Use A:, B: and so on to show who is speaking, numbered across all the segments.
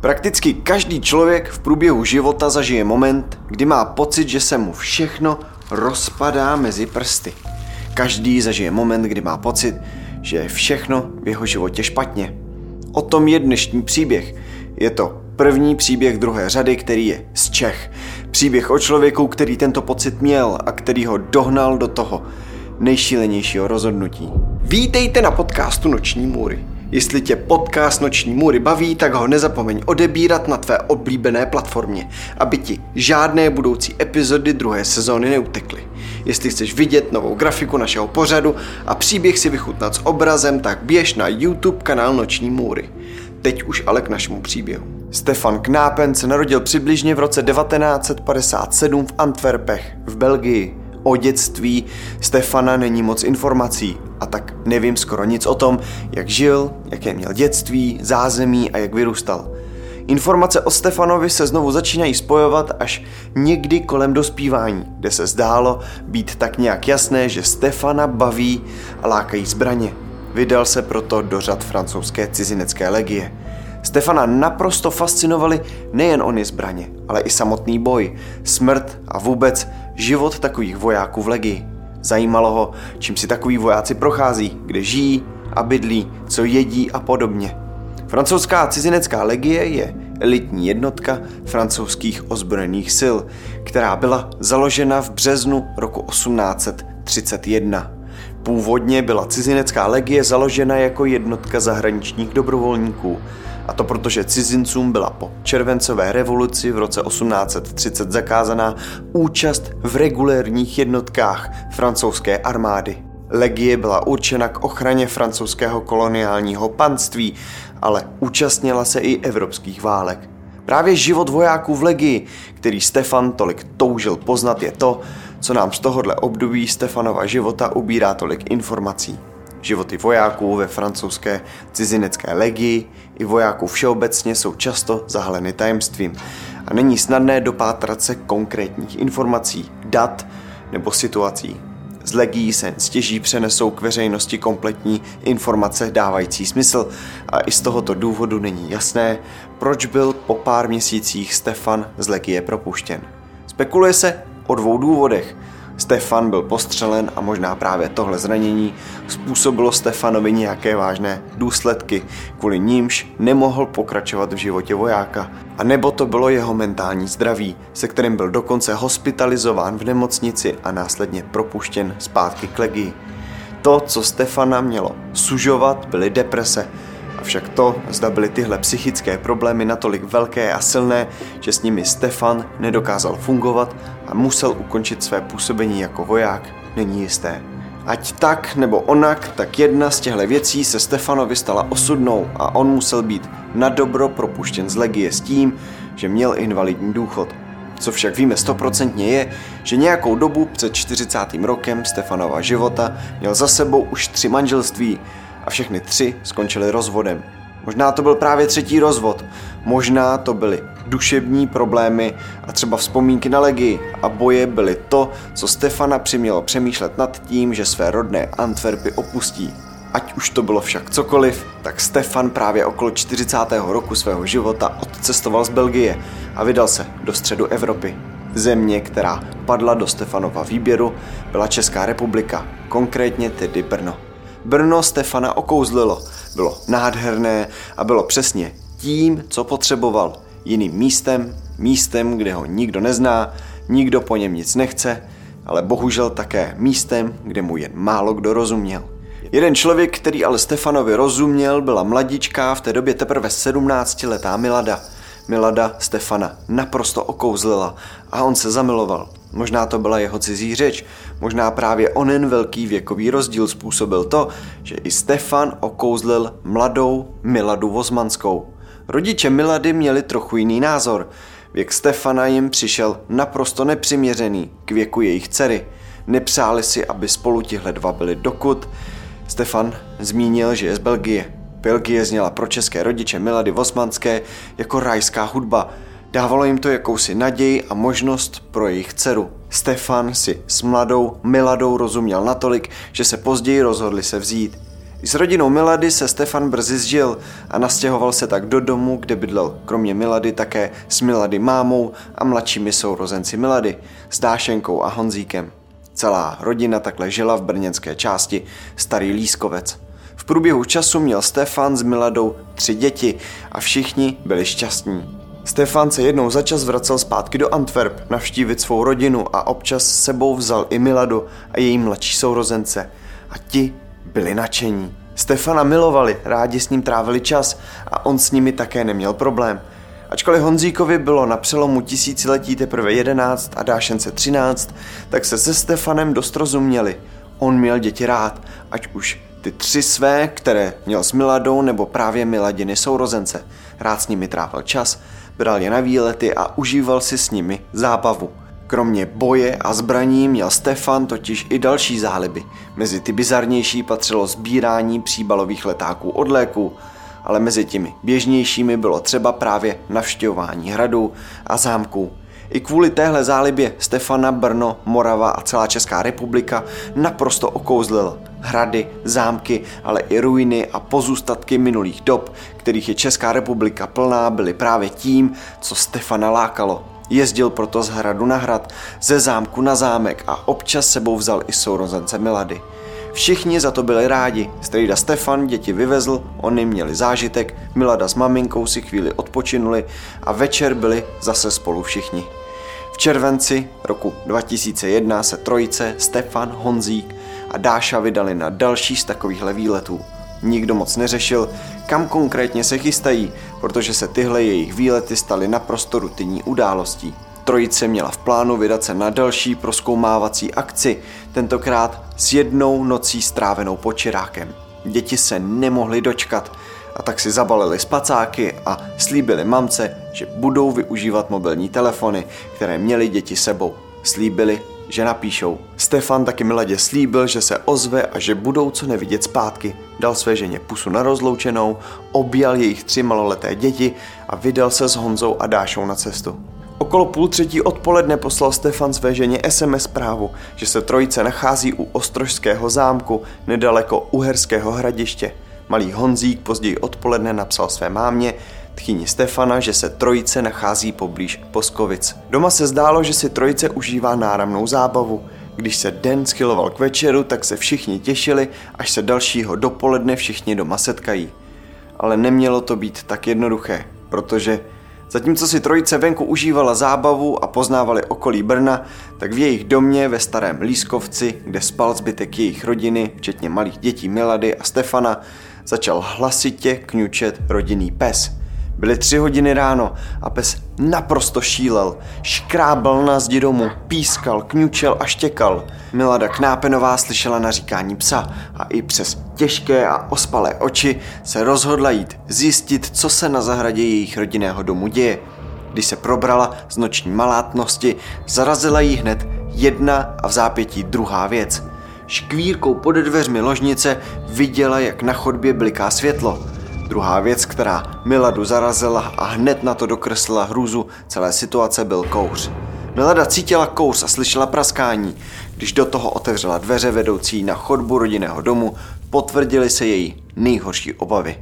A: Prakticky každý člověk v průběhu života zažije moment, kdy má pocit, že se mu všechno rozpadá mezi prsty. Každý zažije moment, kdy má pocit, že je všechno v jeho životě špatně. O tom je dnešní příběh. Je to první příběh druhé řady, který je z Čech. Příběh o člověku, který tento pocit měl a který ho dohnal do toho nejšílenějšího rozhodnutí. Vítejte na podcastu Noční můry. Jestli tě podcast Noční můry baví, tak ho nezapomeň odebírat na tvé oblíbené platformě, aby ti žádné budoucí epizody druhé sezóny neutekly. Jestli chceš vidět novou grafiku našeho pořadu a příběh si vychutnat s obrazem, tak běž na YouTube kanál Noční můry. Teď už ale k našemu příběhu. Stefan Knápen se narodil přibližně v roce 1957 v Antwerpech v Belgii. O dětství Stefana není moc informací a tak nevím skoro nic o tom, jak žil, jaké měl dětství, zázemí a jak vyrůstal. Informace o Stefanovi se znovu začínají spojovat až někdy kolem dospívání, kde se zdálo být tak nějak jasné, že Stefana baví a lákají zbraně. Vydal se proto do řad francouzské cizinecké legie. Stefana naprosto fascinovaly nejen ony zbraně, ale i samotný boj, smrt a vůbec život takových vojáků v legii. Zajímalo ho, čím si takový vojáci prochází, kde žijí a bydlí, co jedí a podobně. Francouzská cizinecká legie je elitní jednotka francouzských ozbrojených sil, která byla založena v březnu roku 1831. Původně byla cizinecká legie založena jako jednotka zahraničních dobrovolníků, a to protože cizincům byla po červencové revoluci v roce 1830 zakázaná účast v regulérních jednotkách francouzské armády. Legie byla určena k ochraně francouzského koloniálního panství, ale účastnila se i evropských válek. Právě život vojáků v legii, který Stefan tolik toužil poznat, je to, co nám z tohohle období Stefanova života ubírá tolik informací. Životy vojáků ve francouzské cizinecké legii i vojáků všeobecně jsou často zahaleny tajemstvím a není snadné dopátrat se konkrétních informací, dat nebo situací. Z legií se stěží přenesou k veřejnosti kompletní informace dávající smysl a i z tohoto důvodu není jasné, proč byl po pár měsících Stefan z legie propuštěn. Spekuluje se o dvou důvodech – Stefan byl postřelen a možná právě tohle zranění způsobilo Stefanovi nějaké vážné důsledky, kvůli nímž nemohl pokračovat v životě vojáka. A nebo to bylo jeho mentální zdraví, se kterým byl dokonce hospitalizován v nemocnici a následně propuštěn zpátky k legii. To, co Stefana mělo sužovat, byly deprese, Avšak to, zda byly tyhle psychické problémy natolik velké a silné, že s nimi Stefan nedokázal fungovat a musel ukončit své působení jako voják, není jisté. Ať tak nebo onak, tak jedna z těchto věcí se Stefanovi stala osudnou a on musel být na dobro propuštěn z legie s tím, že měl invalidní důchod. Co však víme stoprocentně je, že nějakou dobu před 40. rokem Stefanova života měl za sebou už tři manželství a všechny tři skončily rozvodem. Možná to byl právě třetí rozvod, možná to byly duševní problémy a třeba vzpomínky na legii a boje byly to, co Stefana přimělo přemýšlet nad tím, že své rodné Antwerpy opustí. Ať už to bylo však cokoliv, tak Stefan právě okolo 40. roku svého života odcestoval z Belgie a vydal se do středu Evropy. Země, která padla do Stefanova výběru, byla Česká republika, konkrétně tedy Brno. Brno Stefana okouzlilo. Bylo nádherné a bylo přesně tím, co potřeboval. Jiným místem, místem, kde ho nikdo nezná, nikdo po něm nic nechce, ale bohužel také místem, kde mu jen málo kdo rozuměl. Jeden člověk, který ale Stefanovi rozuměl, byla mladička, v té době teprve 17-letá Milada. Milada Stefana naprosto okouzlila a on se zamiloval. Možná to byla jeho cizí řeč, možná právě onen velký věkový rozdíl způsobil to, že i Stefan okouzlil mladou Miladu Vozmanskou. Rodiče Milady měli trochu jiný názor. Věk Stefana jim přišel naprosto nepřiměřený k věku jejich dcery. Nepřáli si, aby spolu tihle dva byli dokud. Stefan zmínil, že je z Belgie. Belgie zněla pro české rodiče Milady Vosmanské jako rajská hudba – Dávalo jim to jakousi naději a možnost pro jejich dceru. Stefan si s mladou Miladou rozuměl natolik, že se později rozhodli se vzít. S rodinou Milady se Stefan brzy zžil a nastěhoval se tak do domu, kde bydlel kromě Milady také s Milady mámou a mladšími sourozenci Milady, s Dášenkou a Honzíkem. Celá rodina takhle žila v brněnské části Starý Lískovec. V průběhu času měl Stefan s Miladou tři děti a všichni byli šťastní. Stefan se jednou za čas vracel zpátky do Antwerp navštívit svou rodinu a občas sebou vzal i Miladu a její mladší sourozence. A ti byli nadšení. Stefana milovali, rádi s ním trávili čas a on s nimi také neměl problém. Ačkoliv Honzíkovi bylo na přelomu tisíciletí teprve 11 a Dášence 13, tak se se Stefanem dost rozuměli. On měl děti rád, ať už ty tři své, které měl s Miladou nebo právě Miladiny sourozence. Rád s nimi trávil čas, bral je na výlety a užíval si s nimi zábavu. Kromě boje a zbraní měl Stefan totiž i další záliby. Mezi ty bizarnější patřilo sbírání příbalových letáků od léku, ale mezi těmi běžnějšími bylo třeba právě navštěvování hradů a zámků. I kvůli téhle zálibě Stefana Brno, Morava a celá Česká republika naprosto okouzlil. Hrady, zámky, ale i ruiny a pozůstatky minulých dob, kterých je Česká republika plná, byly právě tím, co Stefana lákalo. Jezdil proto z hradu na hrad, ze zámku na zámek a občas sebou vzal i sourozence Milady. Všichni za to byli rádi. Strejda Stefan děti vyvezl, oni měli zážitek, Milada s maminkou si chvíli odpočinuli a večer byli zase spolu všichni. V červenci roku 2001 se trojice Stefan, Honzík a Dáša vydali na další z takovýchhle výletů. Nikdo moc neřešil, kam konkrétně se chystají, protože se tyhle jejich výlety staly naprosto rutinní událostí. Trojice měla v plánu vydat se na další proskoumávací akci, tentokrát s jednou nocí strávenou počirákem. Děti se nemohly dočkat a tak si zabalili spacáky a slíbili mamce, že budou využívat mobilní telefony, které měly děti sebou. Slíbili, že napíšou. Stefan taky miladě slíbil, že se ozve a že budou co nevidět zpátky. Dal své ženě pusu na rozloučenou, objal jejich tři maloleté děti a vydal se s Honzou a Dášou na cestu. Okolo půl třetí odpoledne poslal Stefan své ženě SMS zprávu, že se trojice nachází u Ostrožského zámku nedaleko Uherského hradiště. Malý Honzík později odpoledne napsal své mámě, tchyni Stefana, že se trojice nachází poblíž Poskovic. Doma se zdálo, že si trojice užívá náramnou zábavu. Když se den schyloval k večeru, tak se všichni těšili, až se dalšího dopoledne všichni doma setkají. Ale nemělo to být tak jednoduché, protože Zatímco si trojice venku užívala zábavu a poznávali okolí Brna, tak v jejich domě ve Starém Lískovci, kde spal zbytek jejich rodiny, včetně malých dětí Milady a Stefana, začal hlasitě kňučet rodinný pes – Byly tři hodiny ráno a pes naprosto šílel. Škrábal na zdi domu, pískal, kňučel a štěkal. Milada Knápenová slyšela naříkání psa a i přes těžké a ospalé oči se rozhodla jít zjistit, co se na zahradě jejich rodinného domu děje. Když se probrala z noční malátnosti, zarazila jí hned jedna a v zápětí druhá věc. Škvírkou pod dveřmi ložnice viděla, jak na chodbě bliká světlo – Druhá věc, která Miladu zarazila a hned na to dokreslila hrůzu celé situace, byl kouř. Milada cítila kouř a slyšela praskání. Když do toho otevřela dveře vedoucí na chodbu rodinného domu, potvrdily se její nejhorší obavy.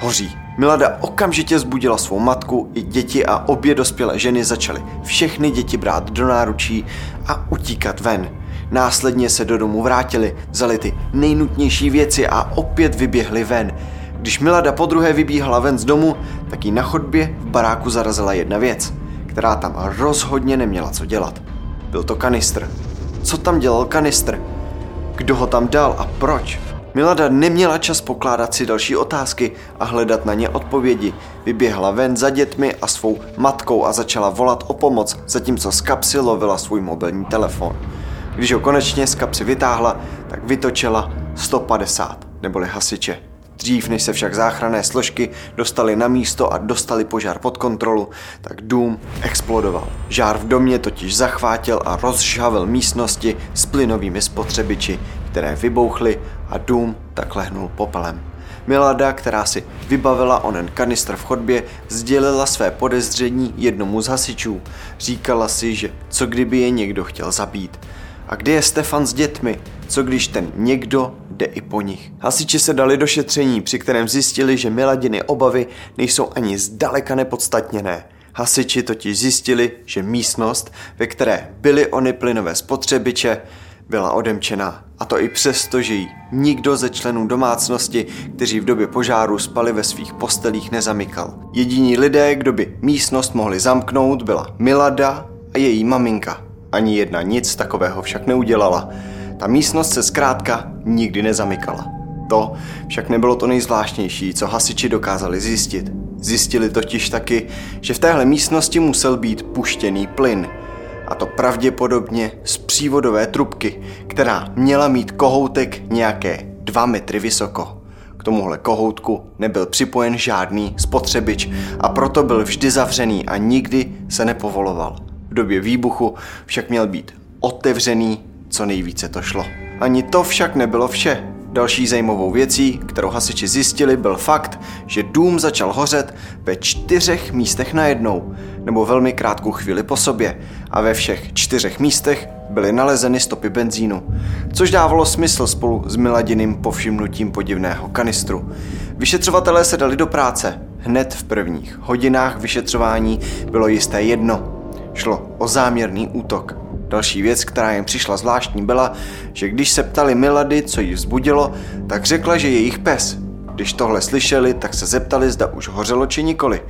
A: Hoří. Milada okamžitě zbudila svou matku i děti a obě dospělé ženy začaly všechny děti brát do náručí a utíkat ven. Následně se do domu vrátili, vzali ty nejnutnější věci a opět vyběhli ven. Když Milada po druhé vybíhala ven z domu, tak jí na chodbě v baráku zarazila jedna věc, která tam rozhodně neměla co dělat. Byl to kanistr. Co tam dělal kanistr? Kdo ho tam dal a proč? Milada neměla čas pokládat si další otázky a hledat na ně odpovědi. Vyběhla ven za dětmi a svou matkou a začala volat o pomoc, zatímco z kapsy lovila svůj mobilní telefon. Když ho konečně z kapsy vytáhla, tak vytočila 150, neboli hasiče. Dřív, než se však záchranné složky dostali na místo a dostali požár pod kontrolu, tak dům explodoval. Žár v domě totiž zachvátil a rozžhavil místnosti s plynovými spotřebiči, které vybouchly a dům tak lehnul popelem. Milada, která si vybavila onen kanistr v chodbě, sdělila své podezření jednomu z hasičů. Říkala si, že co kdyby je někdo chtěl zabít. A kde je Stefan s dětmi? Co když ten někdo jde i po nich. Hasiči se dali do šetření, při kterém zjistili, že Miladiny obavy nejsou ani zdaleka nepodstatněné. Hasiči totiž zjistili, že místnost, ve které byly ony plynové spotřebiče, byla odemčená. A to i přesto, že jí nikdo ze členů domácnosti, kteří v době požáru spali ve svých postelích, nezamykal. Jediní lidé, kdo by místnost mohli zamknout, byla Milada a její maminka. Ani jedna nic takového však neudělala. Ta místnost se zkrátka nikdy nezamykala. To však nebylo to nejzvláštnější, co hasiči dokázali zjistit. Zjistili totiž taky, že v téhle místnosti musel být puštěný plyn. A to pravděpodobně z přívodové trubky, která měla mít kohoutek nějaké dva metry vysoko. K tomuhle kohoutku nebyl připojen žádný spotřebič a proto byl vždy zavřený a nikdy se nepovoloval. V době výbuchu však měl být otevřený, co nejvíce to šlo. Ani to však nebylo vše. Další zajímavou věcí, kterou hasiči zjistili, byl fakt, že dům začal hořet ve čtyřech místech najednou, nebo velmi krátkou chvíli po sobě, a ve všech čtyřech místech byly nalezeny stopy benzínu, což dávalo smysl spolu s Miladiným povšimnutím podivného kanistru. Vyšetřovatelé se dali do práce. Hned v prvních hodinách vyšetřování bylo jisté jedno. Šlo o záměrný útok. Další věc, která jim přišla zvláštní, byla, že když se ptali Milady, co jí vzbudilo, tak řekla, že je jejich pes. Když tohle slyšeli, tak se zeptali, zda už hořelo či nikoli.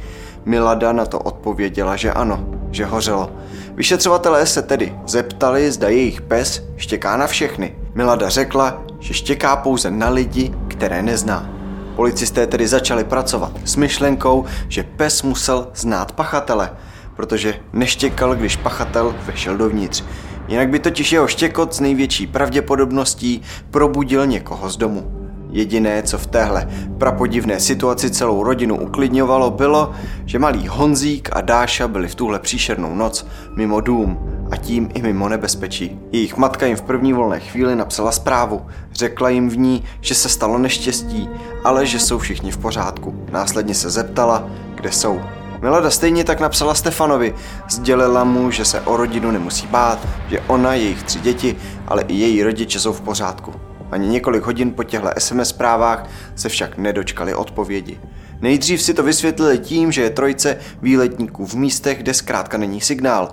A: Milada na to odpověděla, že ano, že hořelo. Vyšetřovatelé se tedy zeptali, zda jejich pes štěká na všechny. Milada řekla, že štěká pouze na lidi, které nezná. Policisté tedy začali pracovat s myšlenkou, že pes musel znát pachatele – protože neštěkal, když pachatel vešel dovnitř. Jinak by totiž jeho štěkot s největší pravděpodobností probudil někoho z domu. Jediné, co v téhle prapodivné situaci celou rodinu uklidňovalo, bylo, že malý Honzík a Dáša byli v tuhle příšernou noc mimo dům a tím i mimo nebezpečí. Jejich matka jim v první volné chvíli napsala zprávu. Řekla jim v ní, že se stalo neštěstí, ale že jsou všichni v pořádku. Následně se zeptala, kde jsou. Milada stejně tak napsala Stefanovi, sdělila mu, že se o rodinu nemusí bát, že ona, jejich tři děti, ale i její rodiče jsou v pořádku. Ani několik hodin po těchto SMS zprávách se však nedočkali odpovědi. Nejdřív si to vysvětlili tím, že je trojce výletníků v místech, kde zkrátka není signál.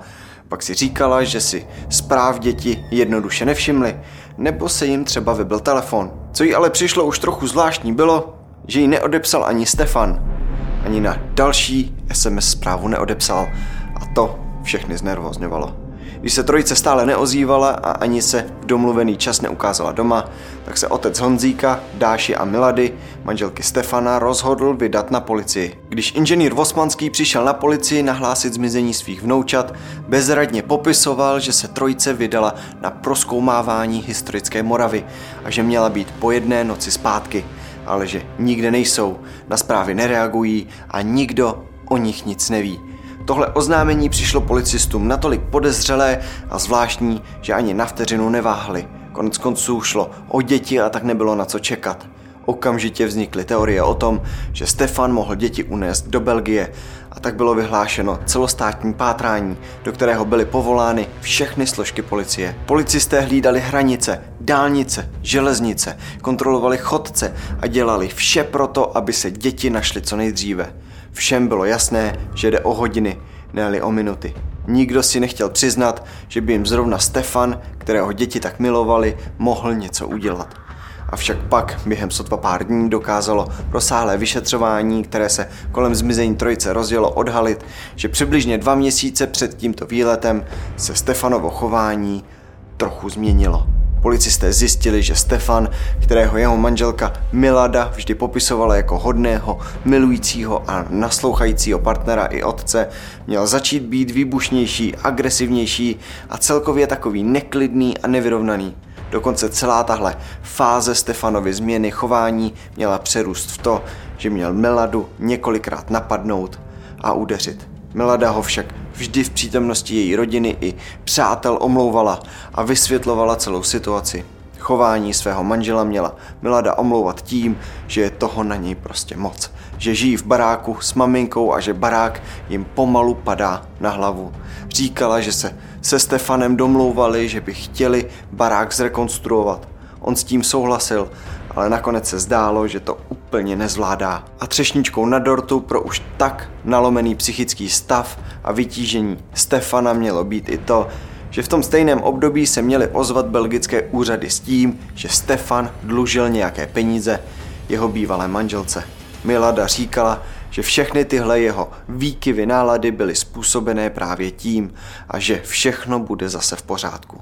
A: Pak si říkala, že si zpráv děti jednoduše nevšimli, nebo se jim třeba vybil telefon. Co jí ale přišlo už trochu zvláštní bylo, že ji neodepsal ani Stefan ani na další SMS zprávu neodepsal a to všechny znervozňovalo. Když se trojice stále neozývala a ani se v domluvený čas neukázala doma, tak se otec Honzíka, Dáši a Milady, manželky Stefana, rozhodl vydat na policii. Když inženýr Vosmanský přišel na policii nahlásit zmizení svých vnoučat, bezradně popisoval, že se trojice vydala na proskoumávání historické Moravy a že měla být po jedné noci zpátky – ale že nikde nejsou, na zprávy nereagují a nikdo o nich nic neví. Tohle oznámení přišlo policistům natolik podezřelé a zvláštní, že ani na vteřinu neváhli. Konec konců šlo o děti a tak nebylo na co čekat. Okamžitě vznikly teorie o tom, že Stefan mohl děti unést do Belgie a tak bylo vyhlášeno celostátní pátrání, do kterého byly povolány všechny složky policie. Policisté hlídali hranice, dálnice, železnice, kontrolovali chodce a dělali vše proto, aby se děti našly co nejdříve. Všem bylo jasné, že jde o hodiny, ne o minuty. Nikdo si nechtěl přiznat, že by jim zrovna Stefan, kterého děti tak milovali, mohl něco udělat. Avšak pak během sotva pár dní dokázalo rozsáhlé vyšetřování, které se kolem zmizení trojice rozjelo odhalit, že přibližně dva měsíce před tímto výletem se Stefanovo chování trochu změnilo. Policisté zjistili, že Stefan, kterého jeho manželka Milada vždy popisovala jako hodného, milujícího a naslouchajícího partnera i otce, měl začít být výbušnější, agresivnější a celkově takový neklidný a nevyrovnaný. Dokonce celá tahle fáze Stefanovy změny chování měla přerůst v to, že měl Meladu několikrát napadnout a udeřit. Melada ho však vždy v přítomnosti její rodiny i přátel omlouvala a vysvětlovala celou situaci. Chování svého manžela měla Milada omlouvat tím, že je toho na něj prostě moc. Že žijí v baráku s maminkou a že barák jim pomalu padá na hlavu. Říkala, že se se Stefanem domlouvali, že by chtěli barák zrekonstruovat. On s tím souhlasil, ale nakonec se zdálo, že to úplně nezvládá. A třešničkou na dortu pro už tak nalomený psychický stav a vytížení Stefana mělo být i to, že v tom stejném období se měly ozvat belgické úřady s tím, že Stefan dlužil nějaké peníze jeho bývalé manželce. Milada říkala, že všechny tyhle jeho výkyvy nálady byly způsobené právě tím a že všechno bude zase v pořádku.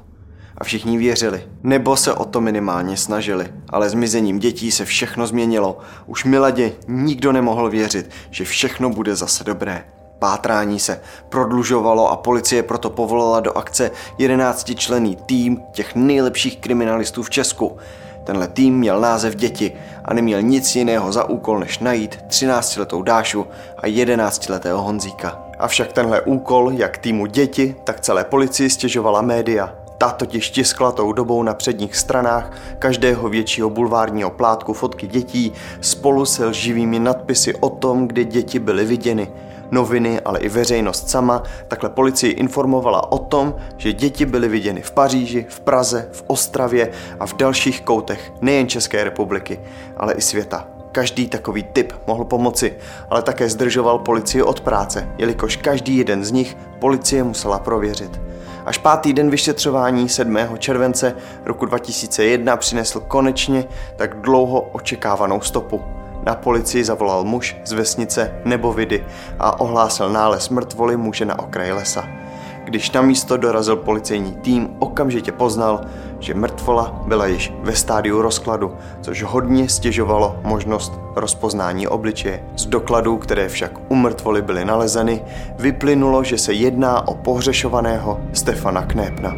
A: A všichni věřili, nebo se o to minimálně snažili, ale zmizením dětí se všechno změnilo. Už Miladě nikdo nemohl věřit, že všechno bude zase dobré. Pátrání se prodlužovalo a policie proto povolala do akce 11 člený tým těch nejlepších kriminalistů v Česku. Tenhle tým měl název Děti a neměl nic jiného za úkol, než najít 13-letou Dášu a 11-letého Honzíka. Avšak tenhle úkol, jak týmu Děti, tak celé policii stěžovala média. Ta totiž tiskla tou dobou na předních stranách každého většího bulvárního plátku fotky dětí spolu se lživými nadpisy o tom, kde děti byly viděny – noviny, ale i veřejnost sama, takhle policii informovala o tom, že děti byly viděny v Paříži, v Praze, v Ostravě a v dalších koutech nejen České republiky, ale i světa. Každý takový typ mohl pomoci, ale také zdržoval policii od práce, jelikož každý jeden z nich policie musela prověřit. Až pátý den vyšetřování 7. července roku 2001 přinesl konečně tak dlouho očekávanou stopu. Na policii zavolal muž z vesnice Nebovidy a ohlásil nález mrtvoly muže na okraji lesa. Když na místo dorazil policejní tým, okamžitě poznal, že mrtvola byla již ve stádiu rozkladu, což hodně stěžovalo možnost rozpoznání obličeje. Z dokladů, které však u mrtvoly byly nalezeny, vyplynulo, že se jedná o pohřešovaného Stefana Knépna.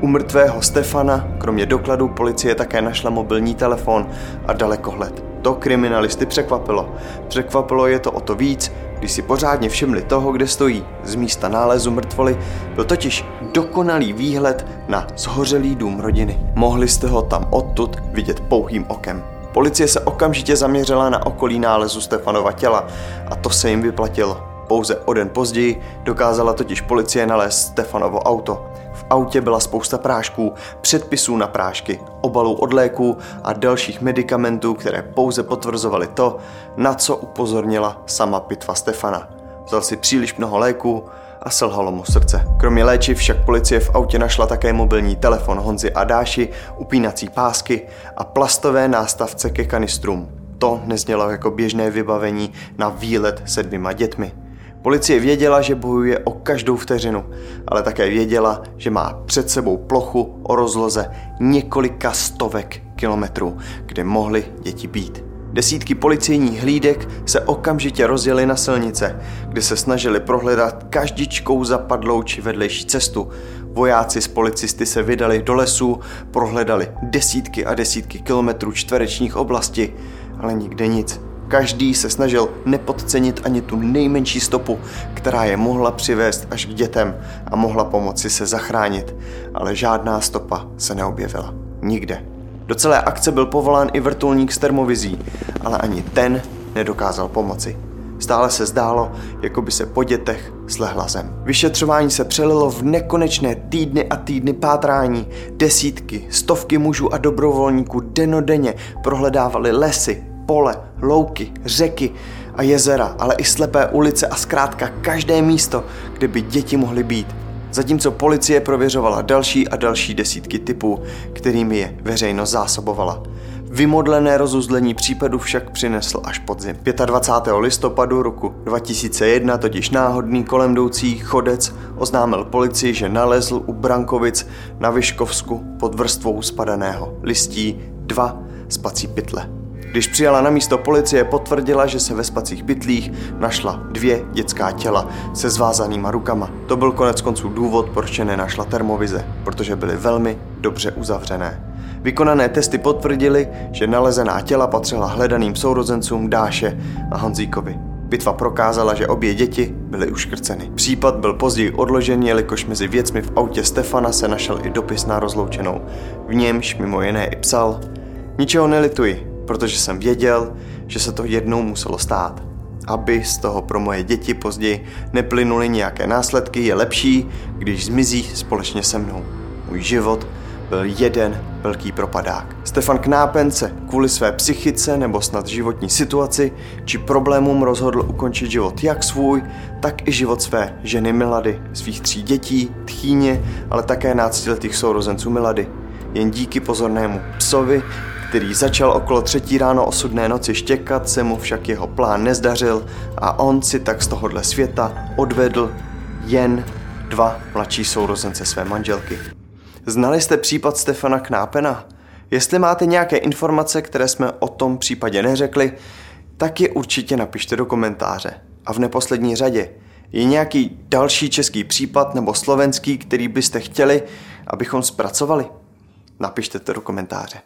A: U mrtvého Stefana, kromě dokladů, policie také našla mobilní telefon a dalekohled. To kriminalisty překvapilo. Překvapilo je to o to víc, když si pořádně všimli toho, kde stojí. Z místa nálezu mrtvoly byl totiž dokonalý výhled na zhořelý dům rodiny. Mohli jste ho tam odtud vidět pouhým okem. Policie se okamžitě zaměřila na okolí nálezu Stefanova těla a to se jim vyplatilo. Pouze o den později dokázala totiž policie nalézt Stefanovo auto autě byla spousta prášků, předpisů na prášky, obalů od léků a dalších medicamentů, které pouze potvrzovaly to, na co upozornila sama pitva Stefana. Vzal si příliš mnoho léků a selhalo mu srdce. Kromě léčiv však policie v autě našla také mobilní telefon Honzy a Dáši, upínací pásky a plastové nástavce ke kanistrům. To neznělo jako běžné vybavení na výlet se dvěma dětmi. Policie věděla, že bojuje o každou vteřinu, ale také věděla, že má před sebou plochu o rozloze několika stovek kilometrů, kde mohly děti být. Desítky policejních hlídek se okamžitě rozjeli na silnice, kde se snažili prohledat každičkou zapadlou či vedlejší cestu. Vojáci z policisty se vydali do lesů, prohledali desítky a desítky kilometrů čtverečních oblasti, ale nikde nic. Každý se snažil nepodcenit ani tu nejmenší stopu, která je mohla přivést až k dětem a mohla pomoci se zachránit, ale žádná stopa se neobjevila. Nikde. Do celé akce byl povolán i vrtulník s termovizí, ale ani ten nedokázal pomoci. Stále se zdálo, jako by se po dětech slehla zem. Vyšetřování se přelilo v nekonečné týdny a týdny pátrání. Desítky, stovky mužů a dobrovolníků denodenně prohledávali lesy, pole, louky, řeky a jezera, ale i slepé ulice a zkrátka každé místo, kde by děti mohly být. Zatímco policie prověřovala další a další desítky typů, kterými je veřejnost zásobovala. Vymodlené rozuzlení případu však přinesl až podzim. 25. listopadu roku 2001 totiž náhodný kolem jdoucí chodec oznámil policii, že nalezl u Brankovic na Vyškovsku pod vrstvou spadaného listí dva spací pytle. Když přijala na místo policie, potvrdila, že se ve spacích pytlích našla dvě dětská těla se zvázanýma rukama. To byl konec konců důvod, proč nenašla termovize, protože byly velmi dobře uzavřené. Vykonané testy potvrdily, že nalezená těla patřila hledaným sourozencům Dáše a Honzíkovi. Bitva prokázala, že obě děti byly uškrceny. Případ byl později odložen, jelikož mezi věcmi v autě Stefana se našel i dopis na rozloučenou. V němž mimo jiné i psal Ničeho nelituji, protože jsem věděl, že se to jednou muselo stát. Aby z toho pro moje děti později neplynuly nějaké následky, je lepší, když zmizí společně se mnou. Můj život byl jeden velký propadák. Stefan Knápen se kvůli své psychice nebo snad životní situaci či problémům rozhodl ukončit život jak svůj, tak i život své ženy Milady, svých tří dětí, tchýně, ale také náctiletých sourozenců Milady. Jen díky pozornému psovi, který začal okolo třetí ráno osudné noci štěkat, se mu však jeho plán nezdařil a on si tak z tohohle světa odvedl jen dva mladší sourozence své manželky. Znali jste případ Stefana Knápena? Jestli máte nějaké informace, které jsme o tom případě neřekli, tak je určitě napište do komentáře. A v neposlední řadě, je nějaký další český případ nebo slovenský, který byste chtěli, abychom zpracovali? Napište to do komentáře.